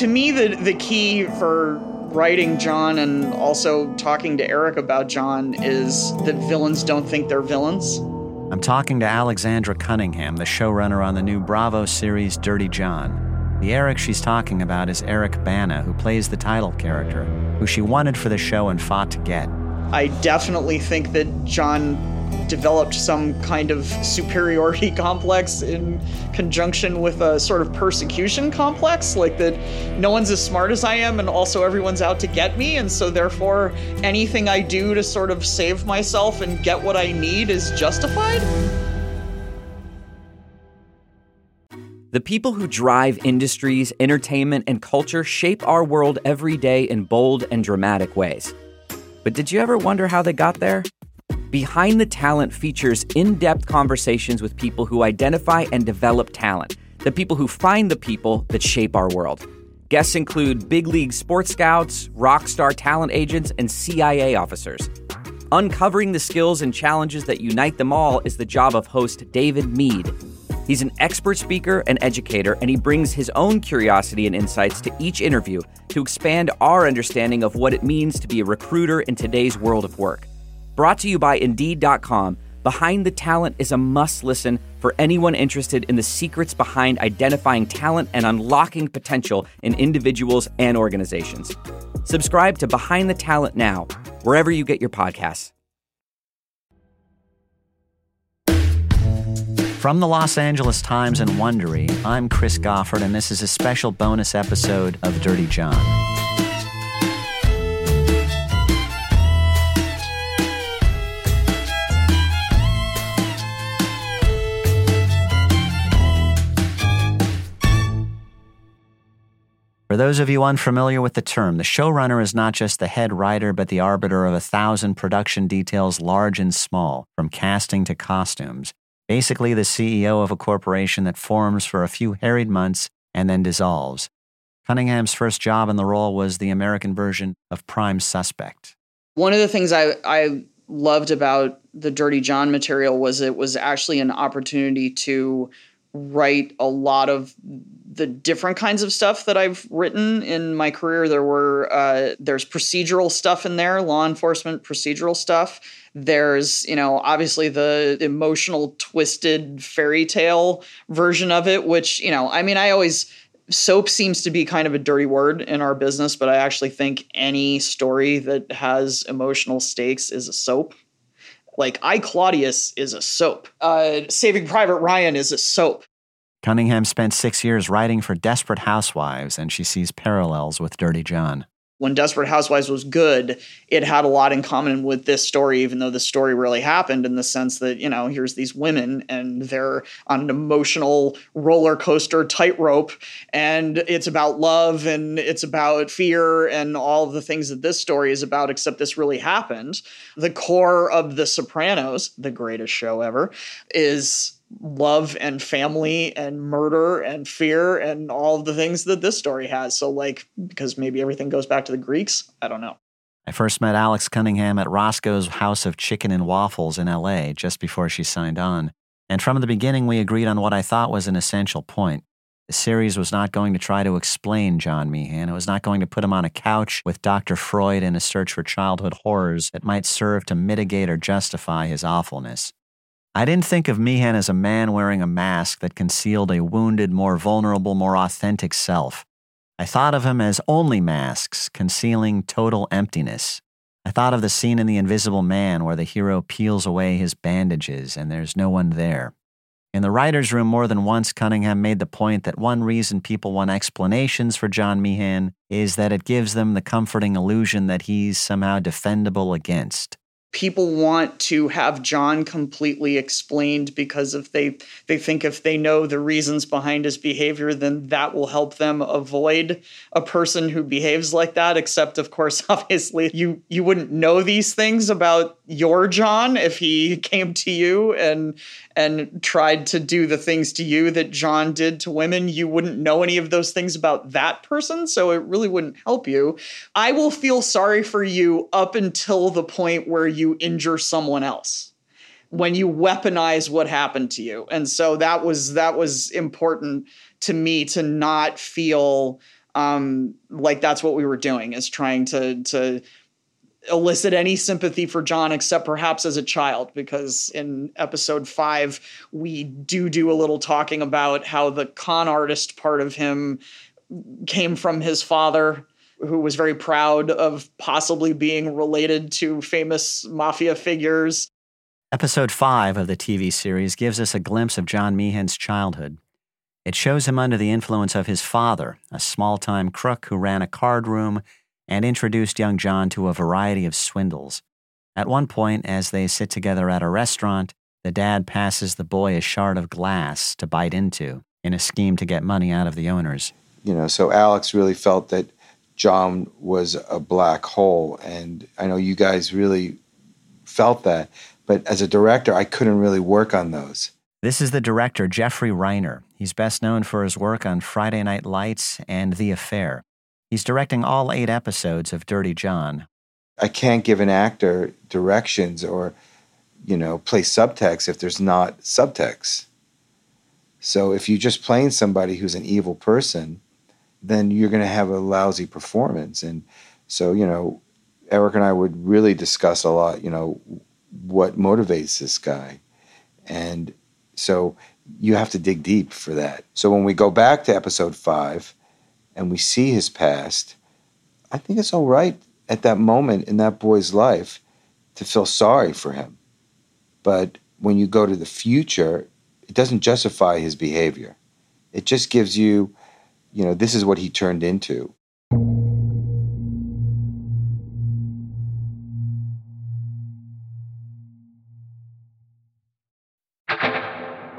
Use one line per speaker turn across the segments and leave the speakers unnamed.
to me, the the key for writing John and also talking to Eric about John is that villains don't think they're villains.
I'm talking to Alexandra Cunningham, the showrunner on the new Bravo series Dirty John. The Eric she's talking about is Eric Bana, who plays the title character, who she wanted for the show and fought to get.
I definitely think that John developed some kind of superiority complex in conjunction with a sort of persecution complex, like that no one's as smart as I am and also everyone's out to get me, and so therefore anything I do to sort of save myself and get what I need is justified.
The people who drive industries, entertainment, and culture shape our world every day in bold and dramatic ways. But did you ever wonder how they got there? Behind the Talent features in depth conversations with people who identify and develop talent, the people who find the people that shape our world. Guests include big league sports scouts, rock star talent agents, and CIA officers. Uncovering the skills and challenges that unite them all is the job of host David Mead. He's an expert speaker and educator, and he brings his own curiosity and insights to each interview to expand our understanding of what it means to be a recruiter in today's world of work. Brought to you by Indeed.com, Behind the Talent is a must listen for anyone interested in the secrets behind identifying talent and unlocking potential in individuals and organizations. Subscribe to Behind the Talent now, wherever you get your podcasts.
From the Los Angeles Times and Wondery, I'm Chris Goffard, and this is a special bonus episode of Dirty John. Those of you unfamiliar with the term, the showrunner is not just the head writer, but the arbiter of a thousand production details, large and small, from casting to costumes. Basically, the CEO of a corporation that forms for a few harried months and then dissolves. Cunningham's first job in the role was the American version of Prime Suspect.
One of the things I, I loved about the Dirty John material was it was actually an opportunity to write a lot of the different kinds of stuff that I've written in my career. There were uh, there's procedural stuff in there, law enforcement procedural stuff. There's you know obviously the emotional twisted fairy tale version of it, which you know I mean I always soap seems to be kind of a dirty word in our business, but I actually think any story that has emotional stakes is a soap. Like I Claudius is a soap. Uh, Saving Private Ryan is a soap.
Cunningham spent six years writing for Desperate Housewives, and she sees parallels with Dirty John.
When Desperate Housewives was good, it had a lot in common with this story, even though the story really happened in the sense that, you know, here's these women and they're on an emotional roller coaster tightrope, and it's about love and it's about fear and all of the things that this story is about, except this really happened. The core of The Sopranos, the greatest show ever, is love and family and murder and fear and all of the things that this story has. So, like, because maybe everything goes back to the Greeks, I don't know.
I first met Alex Cunningham at Roscoe's House of Chicken and Waffles in LA just before she signed on. And from the beginning, we agreed on what I thought was an essential point. The series was not going to try to explain John Meehan. It was not going to put him on a couch with Dr. Freud in a search for childhood horrors that might serve to mitigate or justify his awfulness. I didn't think of Meehan as a man wearing a mask that concealed a wounded, more vulnerable, more authentic self. I thought of him as only masks, concealing total emptiness. I thought of the scene in The Invisible Man where the hero peels away his bandages and there's no one there. In the writer's room, more than once, Cunningham made the point that one reason people want explanations for John Meehan is that it gives them the comforting illusion that he's somehow defendable against
people want to have John completely explained because if they they think if they know the reasons behind his behavior then that will help them avoid a person who behaves like that except of course obviously you you wouldn't know these things about your John if he came to you and and tried to do the things to you that John did to women, you wouldn't know any of those things about that person. So it really wouldn't help you. I will feel sorry for you up until the point where you injure someone else when you weaponize what happened to you. And so that was that was important to me to not feel um, like that's what we were doing is trying to to elicit any sympathy for John except perhaps as a child because in episode 5 we do do a little talking about how the con artist part of him came from his father who was very proud of possibly being related to famous mafia figures.
Episode 5 of the TV series gives us a glimpse of John Meehan's childhood. It shows him under the influence of his father, a small time crook who ran a card room and introduced young John to a variety of swindles. At one point, as they sit together at a restaurant, the dad passes the boy a shard of glass to bite into in a scheme to get money out of the owners.
You know, so Alex really felt that John was a black hole. And I know you guys really felt that. But as a director, I couldn't really work on those.
This is the director, Jeffrey Reiner. He's best known for his work on Friday Night Lights and The Affair. He's directing all eight episodes of Dirty John.
I can't give an actor directions or, you know, play subtext if there's not subtext. So if you're just playing somebody who's an evil person, then you're going to have a lousy performance. And so, you know, Eric and I would really discuss a lot, you know, what motivates this guy. And so you have to dig deep for that. So when we go back to episode five and we see his past, I think it's all right at that moment in that boy's life to feel sorry for him. But when you go to the future, it doesn't justify his behavior. It just gives you you know, this is what he turned into.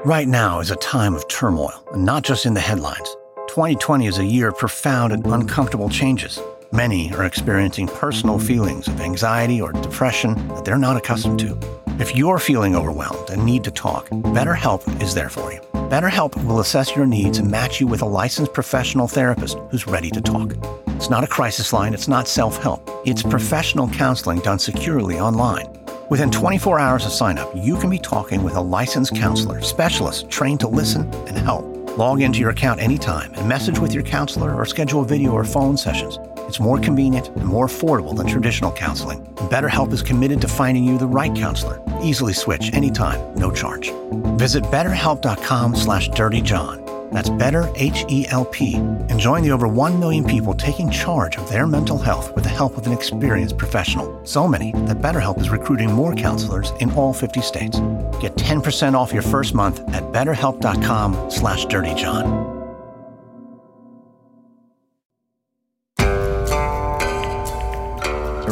Right now is a time of turmoil, and not just in the headlines. 2020 is a year of profound and uncomfortable changes. Many are experiencing personal feelings of anxiety or depression that they're not accustomed to. If you're feeling overwhelmed and need to talk, BetterHelp is there for you. BetterHelp will assess your needs and match you with a licensed professional therapist who's ready to talk. It's not a crisis line, it's not self help. It's professional counseling done securely online. Within 24 hours of sign up, you can be talking with a licensed counselor, specialist trained to listen and help. Log into your account anytime and message with your counselor or schedule video or phone sessions. It's more convenient and more affordable than traditional counseling. BetterHelp is committed to finding you the right counselor. Easily switch anytime, no charge. Visit betterhelp.com slash dirtyjohn. That's better H-E-L-P. And join the over 1 million people taking charge of their mental health with the help of an experienced professional. So many that BetterHelp is recruiting more counselors in all 50 states. Get 10% off your first month at betterhelp.com slash dirtyjohn.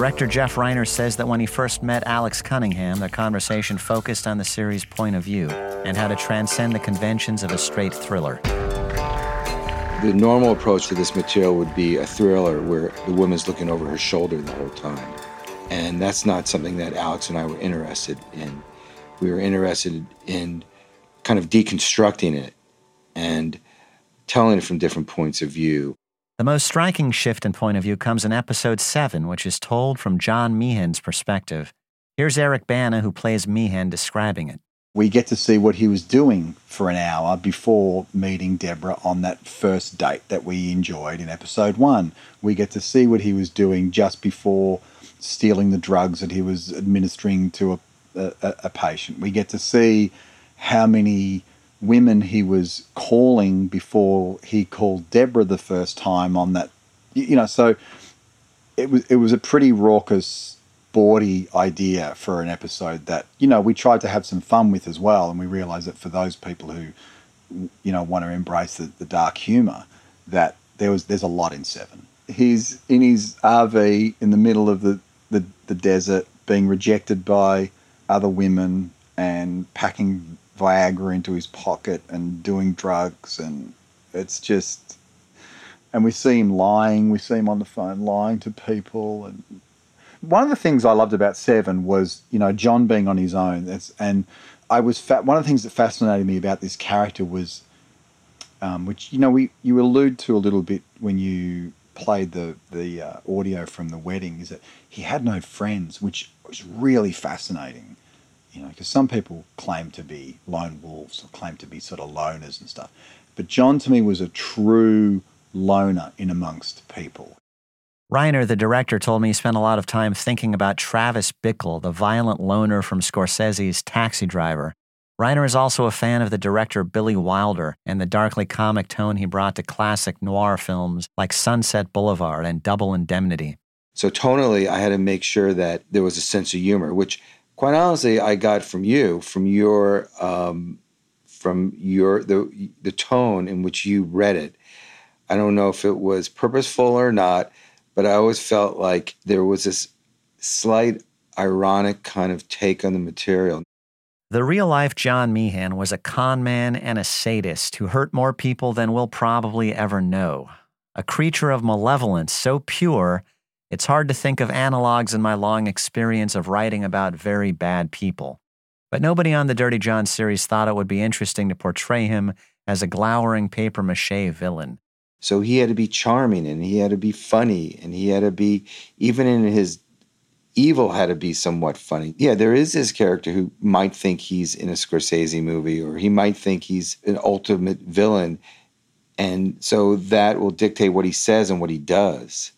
Director Jeff Reiner says that when he first met Alex Cunningham, the conversation focused on the series' point of view and how to transcend the conventions of a straight thriller.
The normal approach to this material would be a thriller where the woman's looking over her shoulder the whole time. And that's not something that Alex and I were interested in. We were interested in kind of deconstructing it and telling it from different points of view.
The most striking shift in point of view comes in episode 7, which is told from John Meehan's perspective. Here's Eric Bana, who plays Meehan, describing it.
We get to see what he was doing for an hour before meeting Debra on that first date that we enjoyed in episode 1. We get to see what he was doing just before stealing the drugs that he was administering to a, a, a patient. We get to see how many women he was calling before he called Debra the first time on that. You know, so it was it was a pretty raucous, bawdy idea for an episode that you know we tried to have some fun with as well, and we realised that for those people who you know want to embrace the, the dark humour, that there was there's a lot in Seven. He's in his RV in the middle of the, the, the desert, being rejected by other women and packing Viagra into his pocket and doing drugs, and it's just. And we see him lying. We see him on the phone lying to people. And one of the things I loved about Seven was, you know, John being on his own. And I was fa- one of the things that fascinated me about this character was, um, which you know, we you allude to a little bit when you played the the uh, audio from the wedding, is that he had no friends, which was really fascinating you know, because some people claim to be lone wolves or claim to be sort of loners and stuff. But John to me was a true loner in amongst people.
Reiner, the director, told me he spent a lot of time thinking about Travis Bickle, the violent loner from Scorsese's Taxi Driver. Reiner is also a fan of the director Billy Wilder and the darkly comic tone he brought to classic noir films like Sunset Boulevard and Double Indemnity.
So tonally, I had to make sure that there was a sense of humor, which, quite honestly, I got from you, from your, um, from your the the tone in which you read it. I don't know if it was purposeful or not, but I always felt like there was this slight ironic kind of take on the material.
The real life John Meehan was a con man and a sadist who hurt more people than we'll probably ever know. A creature of malevolence so pure, it's hard to think of analogs in my long experience of writing about very bad people. But nobody on the Dirty John series thought it would be interesting to portray him as a glowering papier mache villain.
So he had to be charming and he had to be funny and he had to be, even in his evil, had to be somewhat funny. Yeah, there is this character who might think he's in a Scorsese movie or he might think he's an ultimate villain. And so that will dictate what he says and what he does.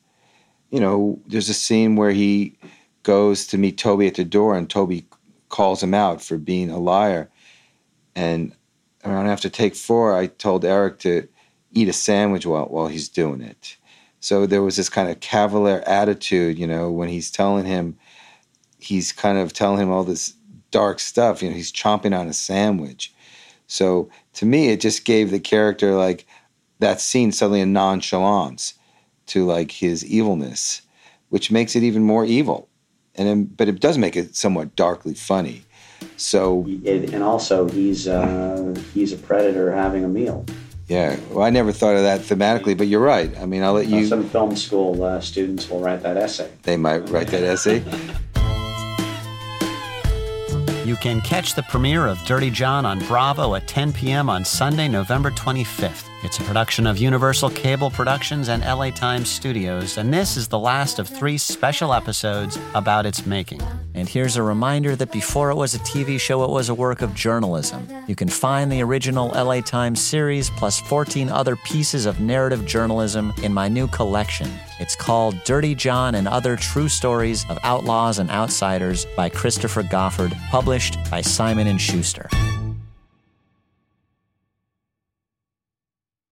You know, there's a scene where he goes to meet Toby at the door and Toby calls him out for being a liar. And around after take four, I told Eric to eat a sandwich while, while he's doing it. So there was this kind of cavalier attitude, you know, when he's telling him, he's kind of telling him all this dark stuff, you know, he's chomping on a sandwich. So to me, it just gave the character like that scene suddenly a nonchalance to like his evilness, which makes it even more evil. And but it does make it somewhat darkly funny. So
and also he's uh, he's a predator having a meal.
Yeah, well, I never thought of that thematically, but you're right. I mean, I'll let you.
Some film school uh, students will write that essay.
They might write that essay.
You can catch the premiere of Dirty John on Bravo at 10 p.m. on Sunday, November 25th. It's a production of Universal Cable Productions and LA Times Studios, and this is the last of three special episodes about its making. And here's a reminder that before it was a TV show, it was a work of journalism. You can find the original LA Times series plus 14 other pieces of narrative journalism in my new collection. It's called Dirty John and Other True Stories of Outlaws and Outsiders by Christopher Goffard, published by Simon & Schuster.